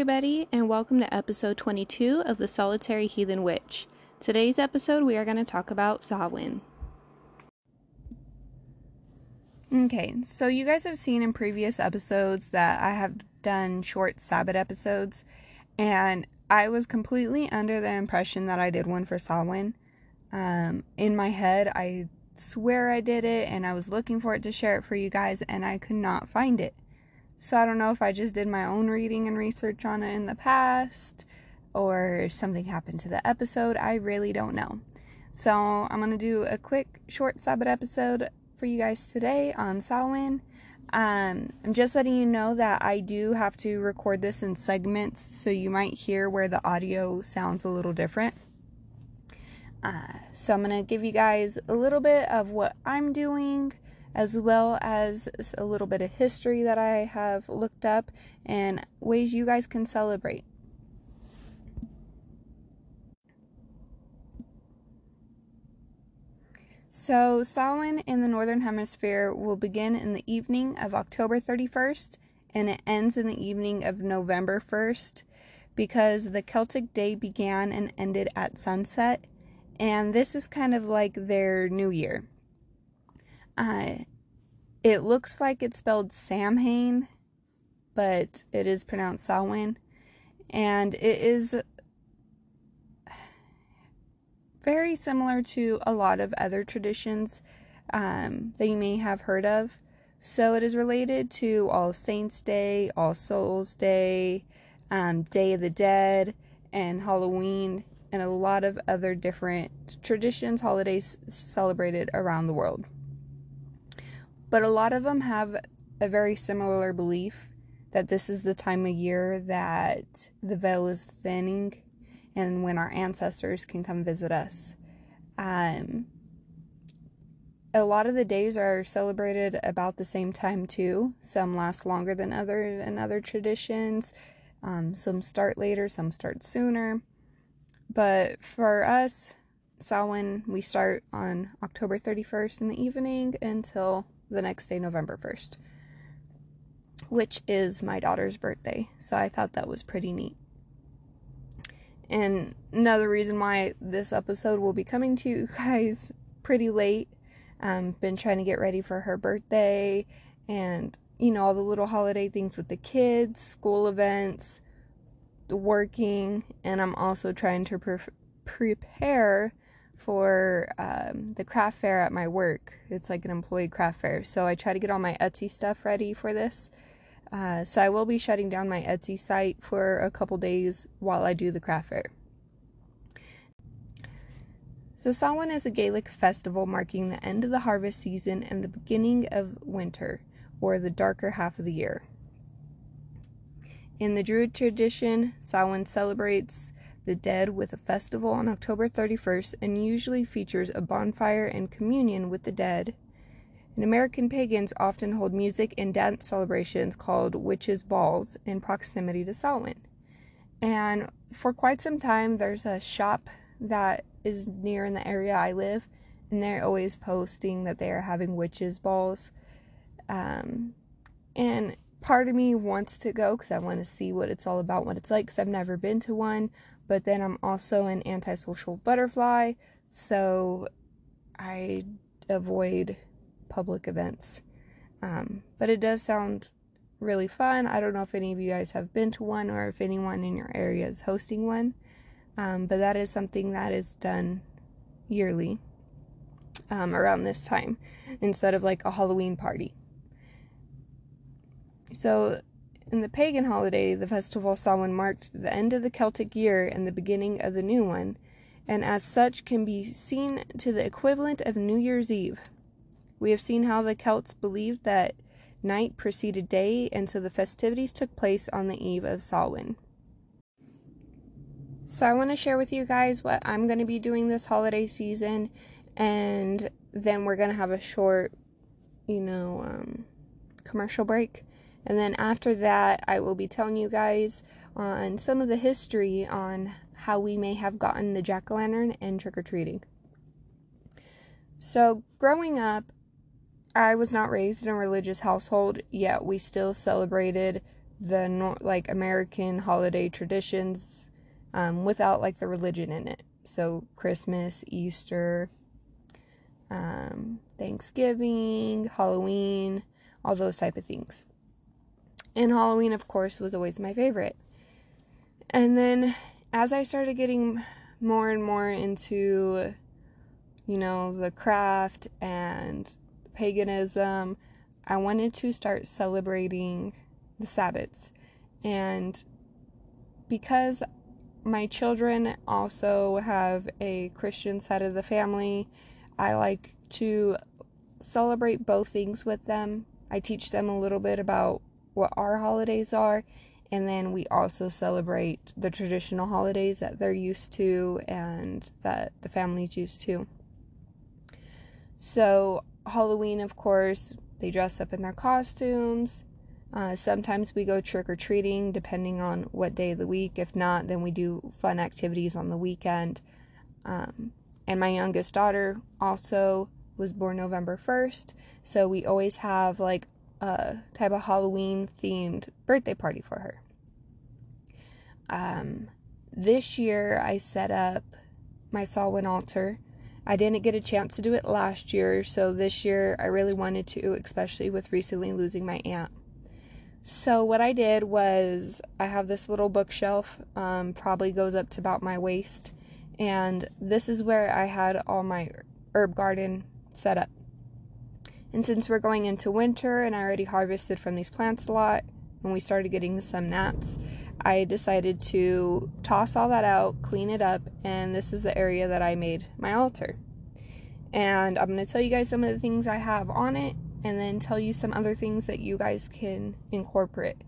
everybody, and welcome to episode 22 of The Solitary Heathen Witch. Today's episode, we are going to talk about Samhain. Okay, so you guys have seen in previous episodes that I have done short Sabbat episodes, and I was completely under the impression that I did one for Samhain. Um, in my head, I swear I did it, and I was looking for it to share it for you guys, and I could not find it. So I don't know if I just did my own reading and research on it in the past or something happened to the episode. I really don't know. So I'm going to do a quick short Sabbat episode for you guys today on Samhain. Um, I'm just letting you know that I do have to record this in segments, so you might hear where the audio sounds a little different. Uh, so I'm going to give you guys a little bit of what I'm doing as well as a little bit of history that I have looked up and ways you guys can celebrate. So, Samhain in the Northern Hemisphere will begin in the evening of October 31st and it ends in the evening of November 1st because the Celtic day began and ended at sunset, and this is kind of like their new year. Uh, it looks like it's spelled Samhain, but it is pronounced Samhain. And it is very similar to a lot of other traditions um, that you may have heard of. So it is related to All Saints' Day, All Souls' Day, um, Day of the Dead, and Halloween, and a lot of other different traditions, holidays celebrated around the world. But a lot of them have a very similar belief that this is the time of year that the veil is thinning and when our ancestors can come visit us. Um, a lot of the days are celebrated about the same time too. Some last longer than other and other traditions. Um, some start later, some start sooner. But for us, Samhain, we start on October 31st in the evening until the next day, November 1st, which is my daughter's birthday. So I thought that was pretty neat. And another reason why this episode will be coming to you guys pretty late. Um, been trying to get ready for her birthday and, you know, all the little holiday things with the kids, school events, the working, and I'm also trying to pre- prepare for um, the craft fair at my work. It's like an employee craft fair. So I try to get all my Etsy stuff ready for this. Uh, so I will be shutting down my Etsy site for a couple days while I do the craft fair. So Samhain is a Gaelic festival marking the end of the harvest season and the beginning of winter, or the darker half of the year. In the Druid tradition, Samhain celebrates the dead with a festival on October 31st and usually features a bonfire and communion with the dead. And American pagans often hold music and dance celebrations called witches' balls in proximity to Samhain. And for quite some time, there's a shop that is near in the area I live, and they're always posting that they are having witches' balls. Um, and part of me wants to go because I want to see what it's all about, what it's like, because I've never been to one but then I'm also an antisocial butterfly, so I avoid public events. Um, but it does sound really fun. I don't know if any of you guys have been to one or if anyone in your area is hosting one, um, but that is something that is done yearly um, around this time instead of like a Halloween party. So in the pagan holiday, the festival Samhain marked the end of the Celtic year and the beginning of the new one, and as such can be seen to the equivalent of New Year's Eve. We have seen how the Celts believed that night preceded day, and so the festivities took place on the eve of Samhain. So, I want to share with you guys what I'm going to be doing this holiday season, and then we're going to have a short, you know, um, commercial break. And then after that, I will be telling you guys on some of the history on how we may have gotten the jack o' lantern and trick or treating. So, growing up, I was not raised in a religious household, yet we still celebrated the like American holiday traditions um, without like the religion in it. So Christmas, Easter, um, Thanksgiving, Halloween, all those type of things. And Halloween, of course, was always my favorite. And then as I started getting more and more into, you know, the craft and paganism, I wanted to start celebrating the Sabbats. And because my children also have a Christian side of the family, I like to celebrate both things with them. I teach them a little bit about what our holidays are, and then we also celebrate the traditional holidays that they're used to and that the family's used to. So, Halloween, of course, they dress up in their costumes. Uh, sometimes we go trick or treating depending on what day of the week. If not, then we do fun activities on the weekend. Um, and my youngest daughter also was born November 1st, so we always have like a type of Halloween themed birthday party for her. Um, this year I set up my Samhain altar. I didn't get a chance to do it last year, so this year I really wanted to, especially with recently losing my aunt. So, what I did was I have this little bookshelf, um, probably goes up to about my waist, and this is where I had all my herb garden set up. And since we're going into winter and I already harvested from these plants a lot, when we started getting some gnats, I decided to toss all that out, clean it up, and this is the area that I made my altar. And I'm going to tell you guys some of the things I have on it and then tell you some other things that you guys can incorporate.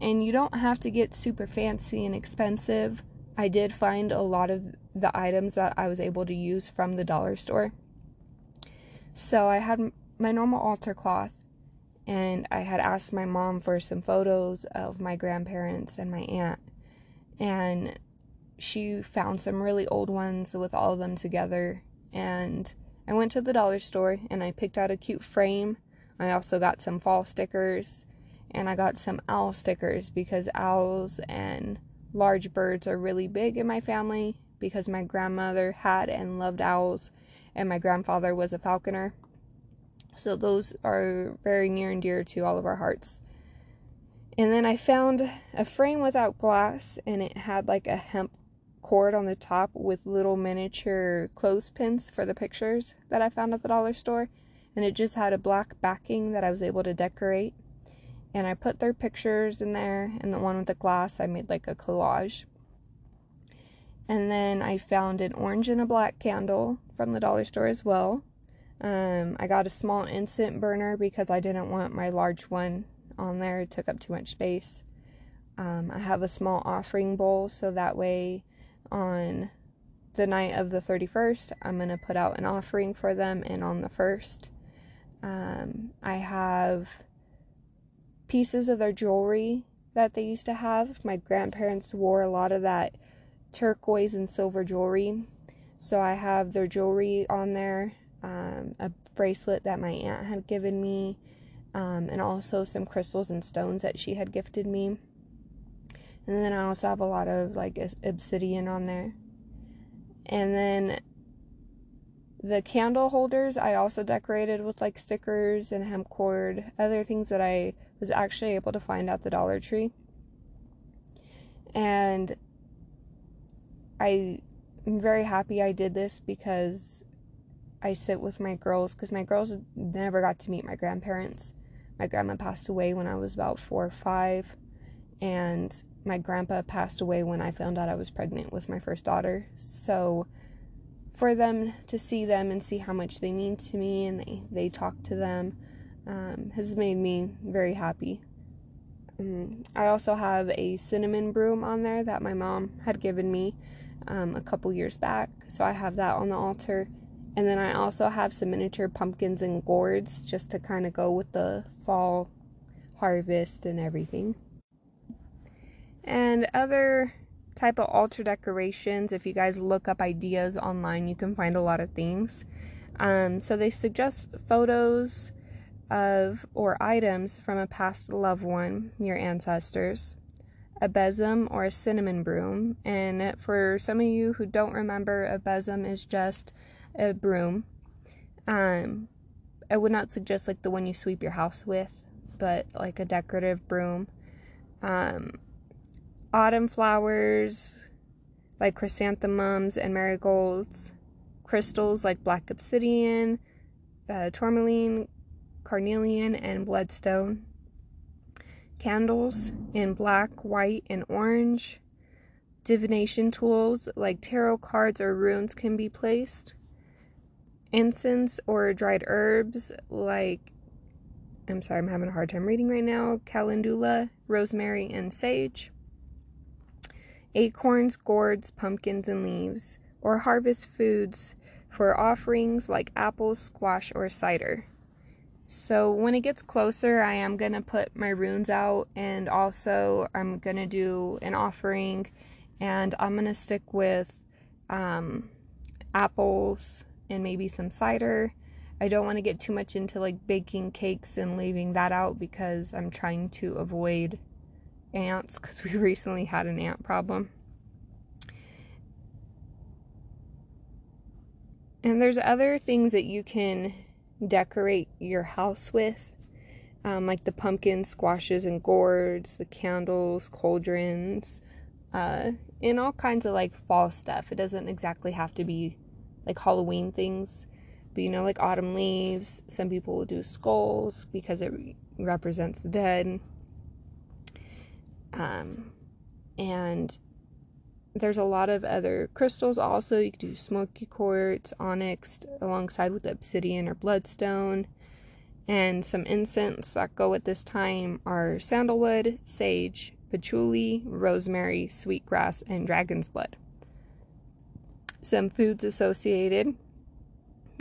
And you don't have to get super fancy and expensive. I did find a lot of the items that I was able to use from the dollar store. So I had my normal altar cloth and I had asked my mom for some photos of my grandparents and my aunt. And she found some really old ones with all of them together. And I went to the dollar store and I picked out a cute frame. I also got some fall stickers and I got some owl stickers because owls and large birds are really big in my family because my grandmother had and loved owls and my grandfather was a falconer. So those are very near and dear to all of our hearts. And then I found a frame without glass and it had like a hemp cord on the top with little miniature clothespins for the pictures that I found at the dollar store. And it just had a black backing that I was able to decorate. And I put their pictures in there, and the one with the glass, I made like a collage. And then I found an orange and a black candle from the dollar store as well. Um, I got a small incense burner because I didn't want my large one on there. It took up too much space. Um, I have a small offering bowl so that way on the night of the 31st, I'm going to put out an offering for them, and on the 1st, um, I have pieces of their jewelry that they used to have. My grandparents wore a lot of that turquoise and silver jewelry. So I have their jewelry on there um, a bracelet that my aunt had given me, um, and also some crystals and stones that she had gifted me. And then I also have a lot of like obsidian on there. And then the candle holders I also decorated with like stickers and hemp cord, other things that I was actually able to find at the Dollar Tree. And I am very happy I did this because I sit with my girls because my girls never got to meet my grandparents. My grandma passed away when I was about four or five, and my grandpa passed away when I found out I was pregnant with my first daughter. So, for them to see them and see how much they mean to me and they, they talk to them um, has made me very happy. Um, I also have a cinnamon broom on there that my mom had given me um, a couple years back, so I have that on the altar and then I also have some miniature pumpkins and gourds just to kind of go with the fall harvest and everything. And other type of altar decorations, if you guys look up ideas online, you can find a lot of things. Um, so they suggest photos of or items from a past loved one, your ancestors, a besom or a cinnamon broom. And for some of you who don't remember, a besom is just a broom. Um, I would not suggest like the one you sweep your house with, but like a decorative broom. Um, autumn flowers like chrysanthemums and marigolds, crystals like black obsidian, uh, tourmaline, carnelian, and bloodstone, candles in black, white, and orange, divination tools like tarot cards or runes can be placed, incense or dried herbs like I'm sorry, I'm having a hard time reading right now. Calendula, rosemary, and sage. Acorns, gourds, pumpkins, and leaves, or harvest foods for offerings like apples, squash, or cider. So when it gets closer, I am going to put my runes out and also I'm going to do an offering and I'm going to stick with um, apples and maybe some cider. I don't want to get too much into like baking cakes and leaving that out because I'm trying to avoid ants because we recently had an ant problem. And there's other things that you can decorate your house with, um, like the pumpkins, squashes, and gourds, the candles, cauldrons, uh, and all kinds of like fall stuff. It doesn't exactly have to be like Halloween things, but you know, like autumn leaves. Some people will do skulls because it represents the dead. Um, and there's a lot of other crystals also. You can do smoky quartz, onyx, alongside with obsidian or bloodstone. And some incense that go at this time are sandalwood, sage, patchouli, rosemary, sweetgrass, and dragon's blood. Some foods associated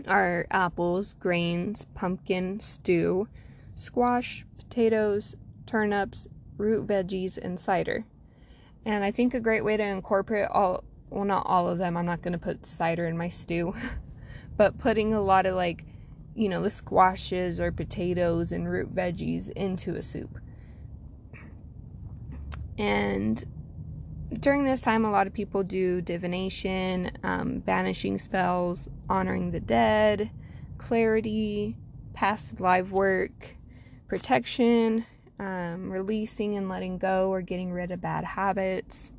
are apples, grains, pumpkin, stew, squash, potatoes, turnips, root veggies, and cider. And I think a great way to incorporate all, well, not all of them, I'm not going to put cider in my stew, but putting a lot of like, you know, the squashes or potatoes and root veggies into a soup. And during this time, a lot of people do divination, um, banishing spells, honoring the dead, clarity, past live work, protection, um, releasing and letting go or getting rid of bad habits.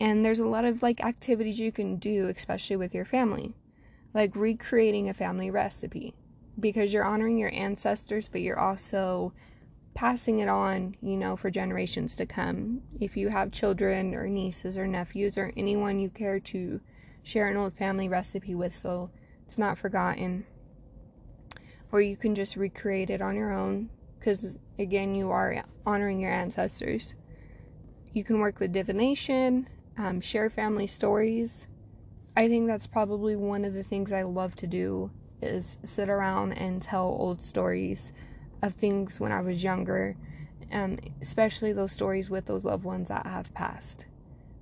And there's a lot of like activities you can do, especially with your family, like recreating a family recipe because you're honoring your ancestors, but you're also passing it on, you know, for generations to come. If you have children or nieces or nephews or anyone you care to share an old family recipe with so it's not forgotten. Or you can just recreate it on your own because again, you are honoring your ancestors. You can work with divination, um, share family stories. I think that's probably one of the things I love to do is sit around and tell old stories of things when I was younger, um, especially those stories with those loved ones that have passed.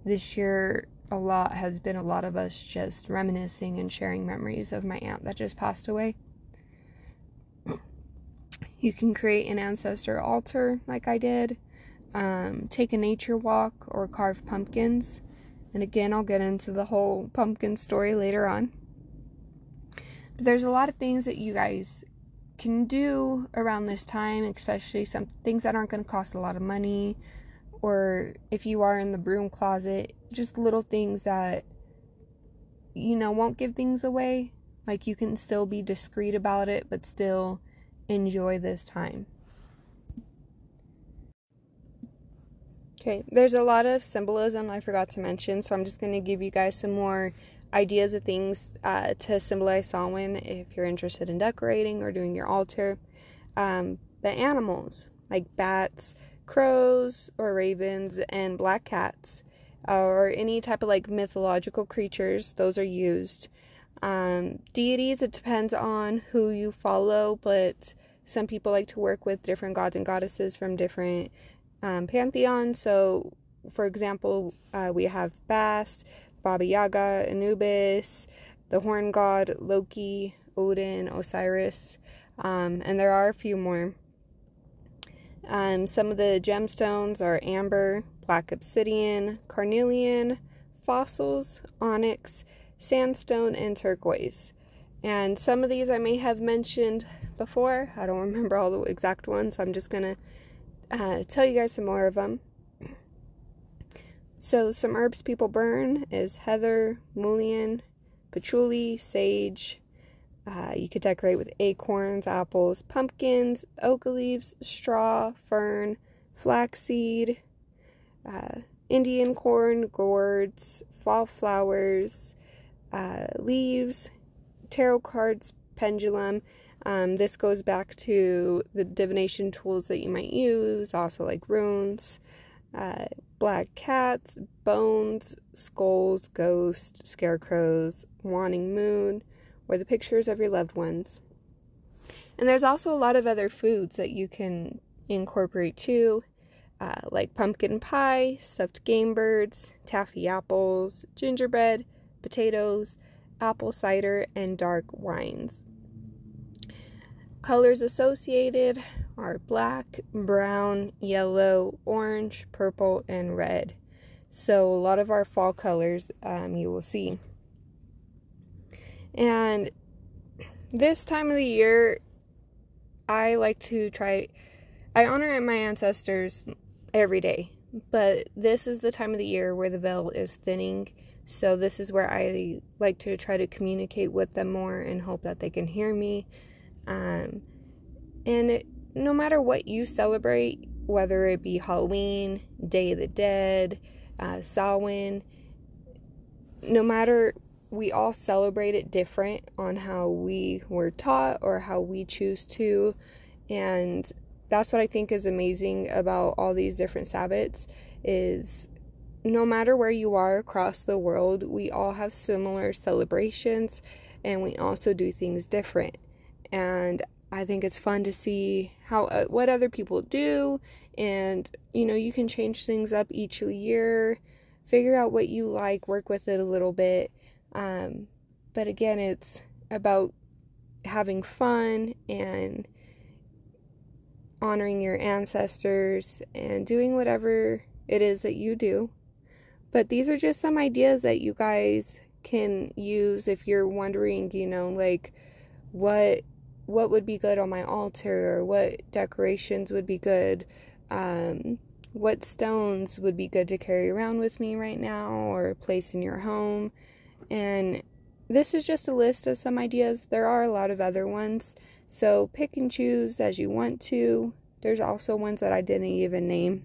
This year, a lot has been a lot of us just reminiscing and sharing memories of my aunt that just passed away. You can create an ancestor altar like I did, um, take a nature walk, or carve pumpkins. And again, I'll get into the whole pumpkin story later on. But there's a lot of things that you guys can do around this time, especially some things that aren't going to cost a lot of money, or if you are in the broom closet, just little things that you know won't give things away. Like you can still be discreet about it, but still enjoy this time. Okay, there's a lot of symbolism I forgot to mention, so I'm just going to give you guys some more ideas of things uh, to symbolize Samhain if you're interested in decorating or doing your altar. Um, the animals, like bats, crows, or ravens, and black cats, or any type of like mythological creatures, those are used. Um, deities, it depends on who you follow, but some people like to work with different gods and goddesses from different um, pantheons. So, for example, uh, we have Bast, Baba Yaga, Anubis, the horn god, Loki, Odin, Osiris. Um, and there are a few more. Um, some of the gemstones are amber, black obsidian, carnelian, fossils, onyx, sandstone, and turquoise. And some of these I may have mentioned before. I don't remember all the exact ones. So I'm just going to uh, tell you guys some more of them. So, some herbs people burn is heather, mullein, patchouli, sage. Uh, you could decorate with acorns, apples, pumpkins, oak leaves, straw, fern, flaxseed, uh, Indian corn, gourds, fall flowers, uh, leaves, tarot cards, pendulum. Um, this goes back to the divination tools that you might use, also like runes, uh, black cats, bones, skulls, ghosts, scarecrows, wanting moon, or the pictures of your loved ones. And there's also a lot of other foods that you can incorporate too, uh, like pumpkin pie, stuffed game birds, taffy apples, gingerbread, potatoes, apple cider, and dark wines. Colors associated are black, brown, yellow, orange, purple, and red. So, a lot of our fall colors um, you will see. And this time of the year, I like to try, I honor my ancestors every day, but this is the time of the year where the veil is thinning. So, this is where I like to try to communicate with them more and hope that they can hear me. Um, and it, no matter what you celebrate, whether it be Halloween, Day of the Dead, uh, Samhain, no matter, we all celebrate it different on how we were taught or how we choose to. And that's what I think is amazing about all these different Sabbats is no matter where you are across the world, we all have similar celebrations and we also do things different. And I think it's fun to see how uh, what other people do. And you know you can change things up each year. Figure out what you like work with it a little bit. Um, but again it's about having fun and honoring your ancestors and doing whatever it is that you do. But these are just some ideas that you guys can use if you're wondering you know like what what would be good on my altar or what decorations would be good um, what stones would be good to carry around with me right now or place in your home. And this is just a list of some ideas. There are a lot of other ones. So pick and choose as you want to. There's also ones that i didn't even name.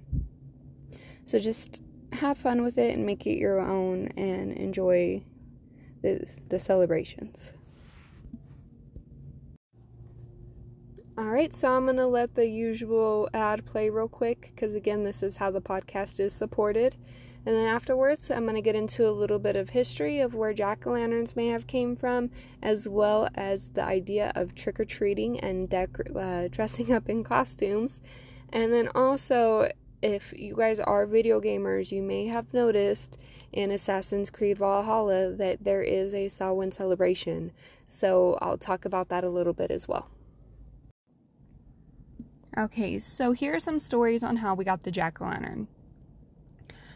So just have fun with it and make it your own and enjoy the, the celebrations Alright, so I'm going to let the usual ad play real quick because, again, this is how the podcast is supported. And then afterwards, I'm going to get into a little bit of history of where jack o' lanterns may have came from, as well as the idea of trick or treating and dec- uh, dressing up in costumes. And then also, if you guys are video gamers, you may have noticed in Assassin's Creed Valhalla that there is a Samhain celebration. So I'll talk about that a little bit as well. Okay, so here are some stories on how we got the jack o' lantern.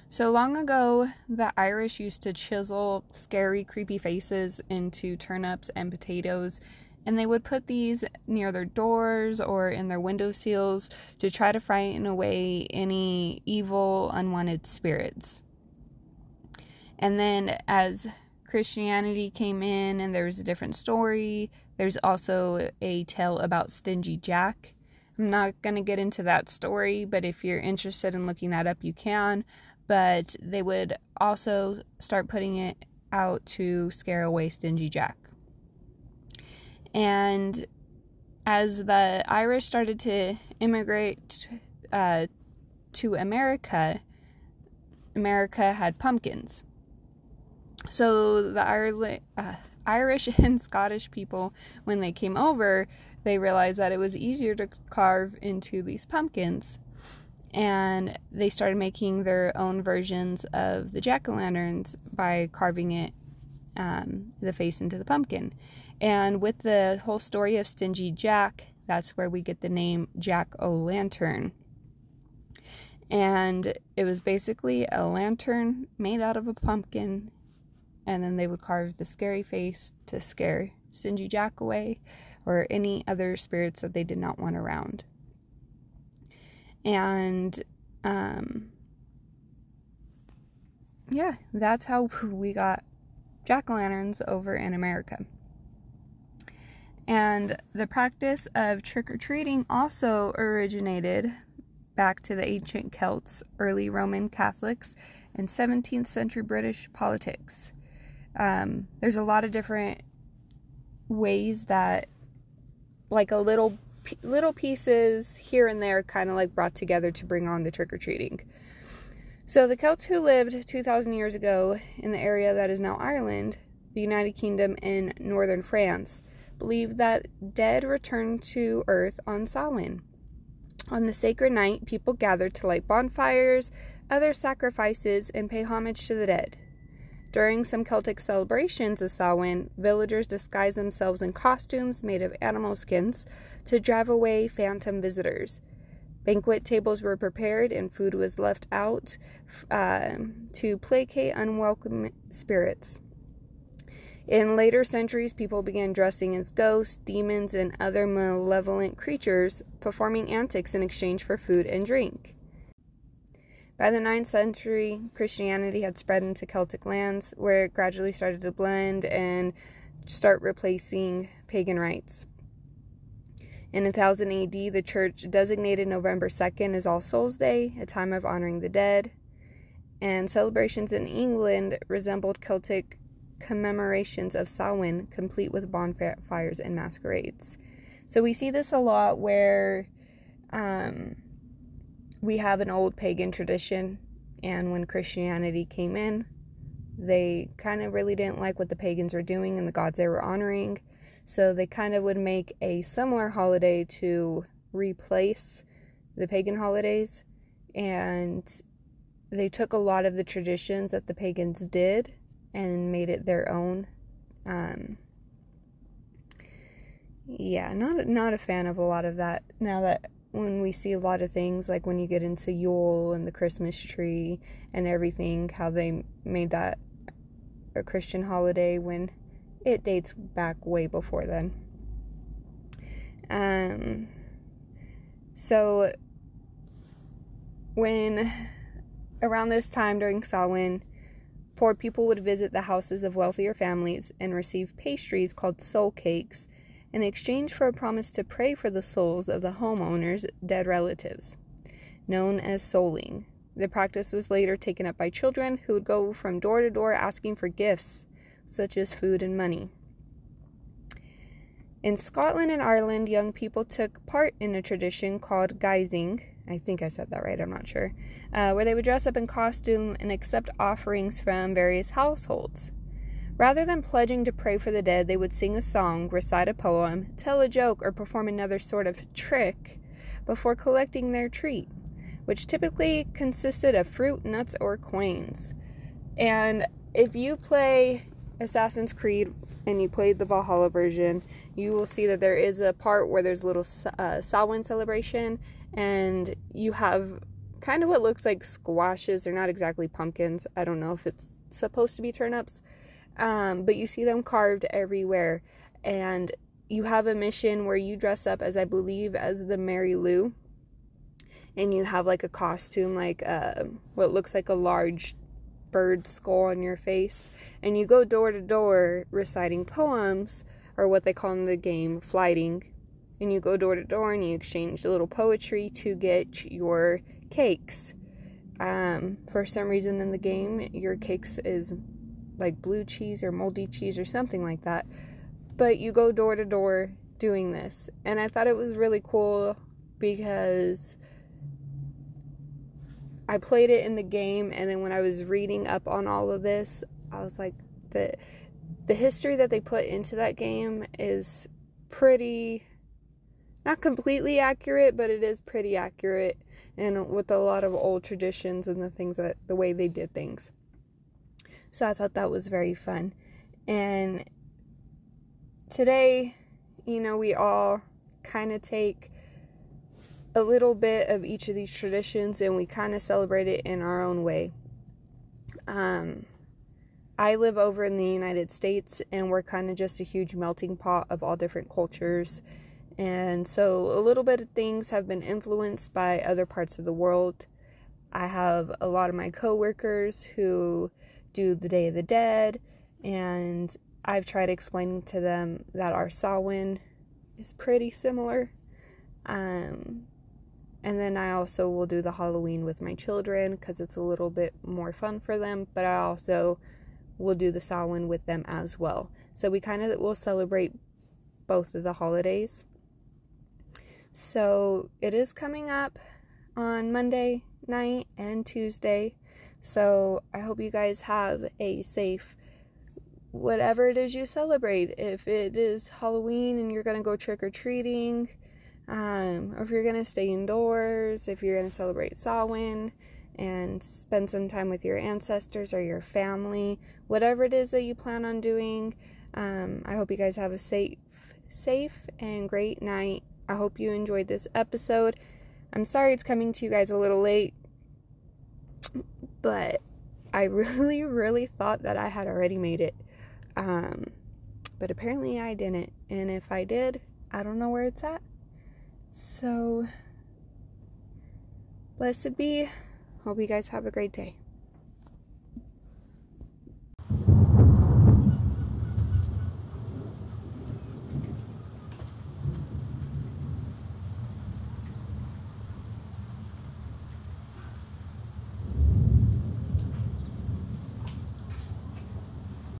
So long ago, the Irish used to chisel scary, creepy faces into turnips and potatoes, and they would put these near their doors or in their window sills to try to frighten away any evil, unwanted spirits. And then, as Christianity came in and there was a different story, there's also a tale about Stingy Jack I'm not going to get into that story, but if you're interested in looking that up, you can. But they would also start putting it out to scare away Stingy Jack. And as the Irish started to immigrate uh, to America, America had pumpkins. So the uh, Irish and Scottish people, when they came over, they realized that it was easier to carve into these pumpkins. And they started making their own versions of the jack o' lanterns by carving it, um, the face into the pumpkin. And with the whole story of Stingy Jack, That's where we get the name Jack O' Lantern. And it was basically a lantern made out of a pumpkin, and then they would carve the scary face to scare Stingy Jack away or any other spirits that they did not want around. And um, yeah, that's how we got jack o' lanterns over in America. And the practice of trick or treating also originated back to the ancient Celts, early Roman Catholics, and 17th century British politics. Um, there's a lot of different ways that, like a little little pieces here and there, kind of like brought together to bring on the trick or treating. So the Celts who lived 2,000 years ago in the area that is now Ireland, the United Kingdom, and northern France believed that dead returned to Earth on Samhain. On the sacred night, people gathered to light bonfires, other sacrifices, and pay homage to the dead. During some Celtic celebrations of Samhain, villagers disguised themselves in costumes made of animal skins to drive away phantom visitors. Banquet tables were prepared and food was left out uh, to placate unwelcome spirits. In later centuries, people began dressing as ghosts, demons, and other malevolent creatures, performing antics in exchange for food and drink. By the 9th century, Christianity had spread into Celtic lands, where it gradually started to blend and start replacing pagan rites. In 1000 AD, the church designated November 2nd as All Souls' Day, a time of honoring the dead, and celebrations in England resembled Celtic commemorations of Samhain, complete with bonfires and masquerades. So we see this a lot where um, we have an old pagan tradition, and when Christianity came in, they kind of really didn't like what the pagans were doing and the gods they were honoring. So they kind of would make a similar holiday to replace the pagan holidays. And they took a lot of the traditions that the pagans did and made it their own. Um, yeah, not not a fan of a lot of that. Now that when we see a lot of things like when you get into Yule and the Christmas tree and everything, how they made that a Christian holiday when it dates back way before then. Um, so when around this time during Samhain, Poor people would visit the houses of wealthier families and receive pastries called soul cakes in exchange for a promise to pray for the souls of the homeowner's dead relatives, known as souling. The practice was later taken up by children who would go from door to door asking for gifts, such as food and money. In Scotland and Ireland, young people took part in a tradition called guising, I think I said that right, I'm not sure, uh, where they would dress up in costume and accept offerings from various households. Rather than pledging to pray for the dead, they would sing a song, recite a poem, tell a joke, or perform another sort of trick before collecting their treat, which typically consisted of fruit, nuts, or coins. And if you play Assassin's Creed and you played the Valhalla version, you will see that there is a part where there's a little uh, Samhain celebration, and you have kind of what looks like squashes. They're not exactly pumpkins. I don't know if it's supposed to be turnips, um, but you see them carved everywhere. And you have a mission where you dress up as I believe as the Mari Lwyd, and you have like a costume, like uh, what looks like a large bird skull on your face, and you go door to door reciting poems or what they call in the game flyting. And you go door to door and you exchange a little poetry to get your cakes. Um, for some reason in the game, your cakes is like blue cheese or moldy cheese or something like that. But you go door to door doing this. And I thought it was really cool because I played it in the game and then when I was reading up on all of this, I was like the the history that they put into that game is pretty not completely accurate, but it is pretty accurate and with a lot of old traditions and the things that the way they did things. So I thought that was very fun. And today, you know, we all kind of take a little bit of each of these traditions and we kind of celebrate it in our own way. Um, I live over in the United States and we're kind of just a huge melting pot of all different cultures. And so a little bit of things have been influenced by other parts of the world. I have a lot of my coworkers who do the Day of the Dead, and I've tried explaining to them that our Samhain is pretty similar. Um, and then I also will do the Halloween with my children because it's a little bit more fun for them, but I also will do the Samhain with them as well. So we kind of will celebrate both of the holidays. So it is coming up on Monday night and Tuesday. So I hope you guys have a safe whatever it is you celebrate. If it is Halloween and you're going to go trick or treating, um, or if you're going to stay indoors, if you're going to celebrate Samhain and spend some time with your ancestors or your family, whatever it is that you plan on doing, um, I hope you guys have a safe, safe and great night. I hope you enjoyed this episode. I'm sorry it's coming to you guys a little late, but I really, really thought that I had already made it. Um, but apparently I didn't. And if I did, I don't know where it's at. So, blessed be. Hope you guys have a great day.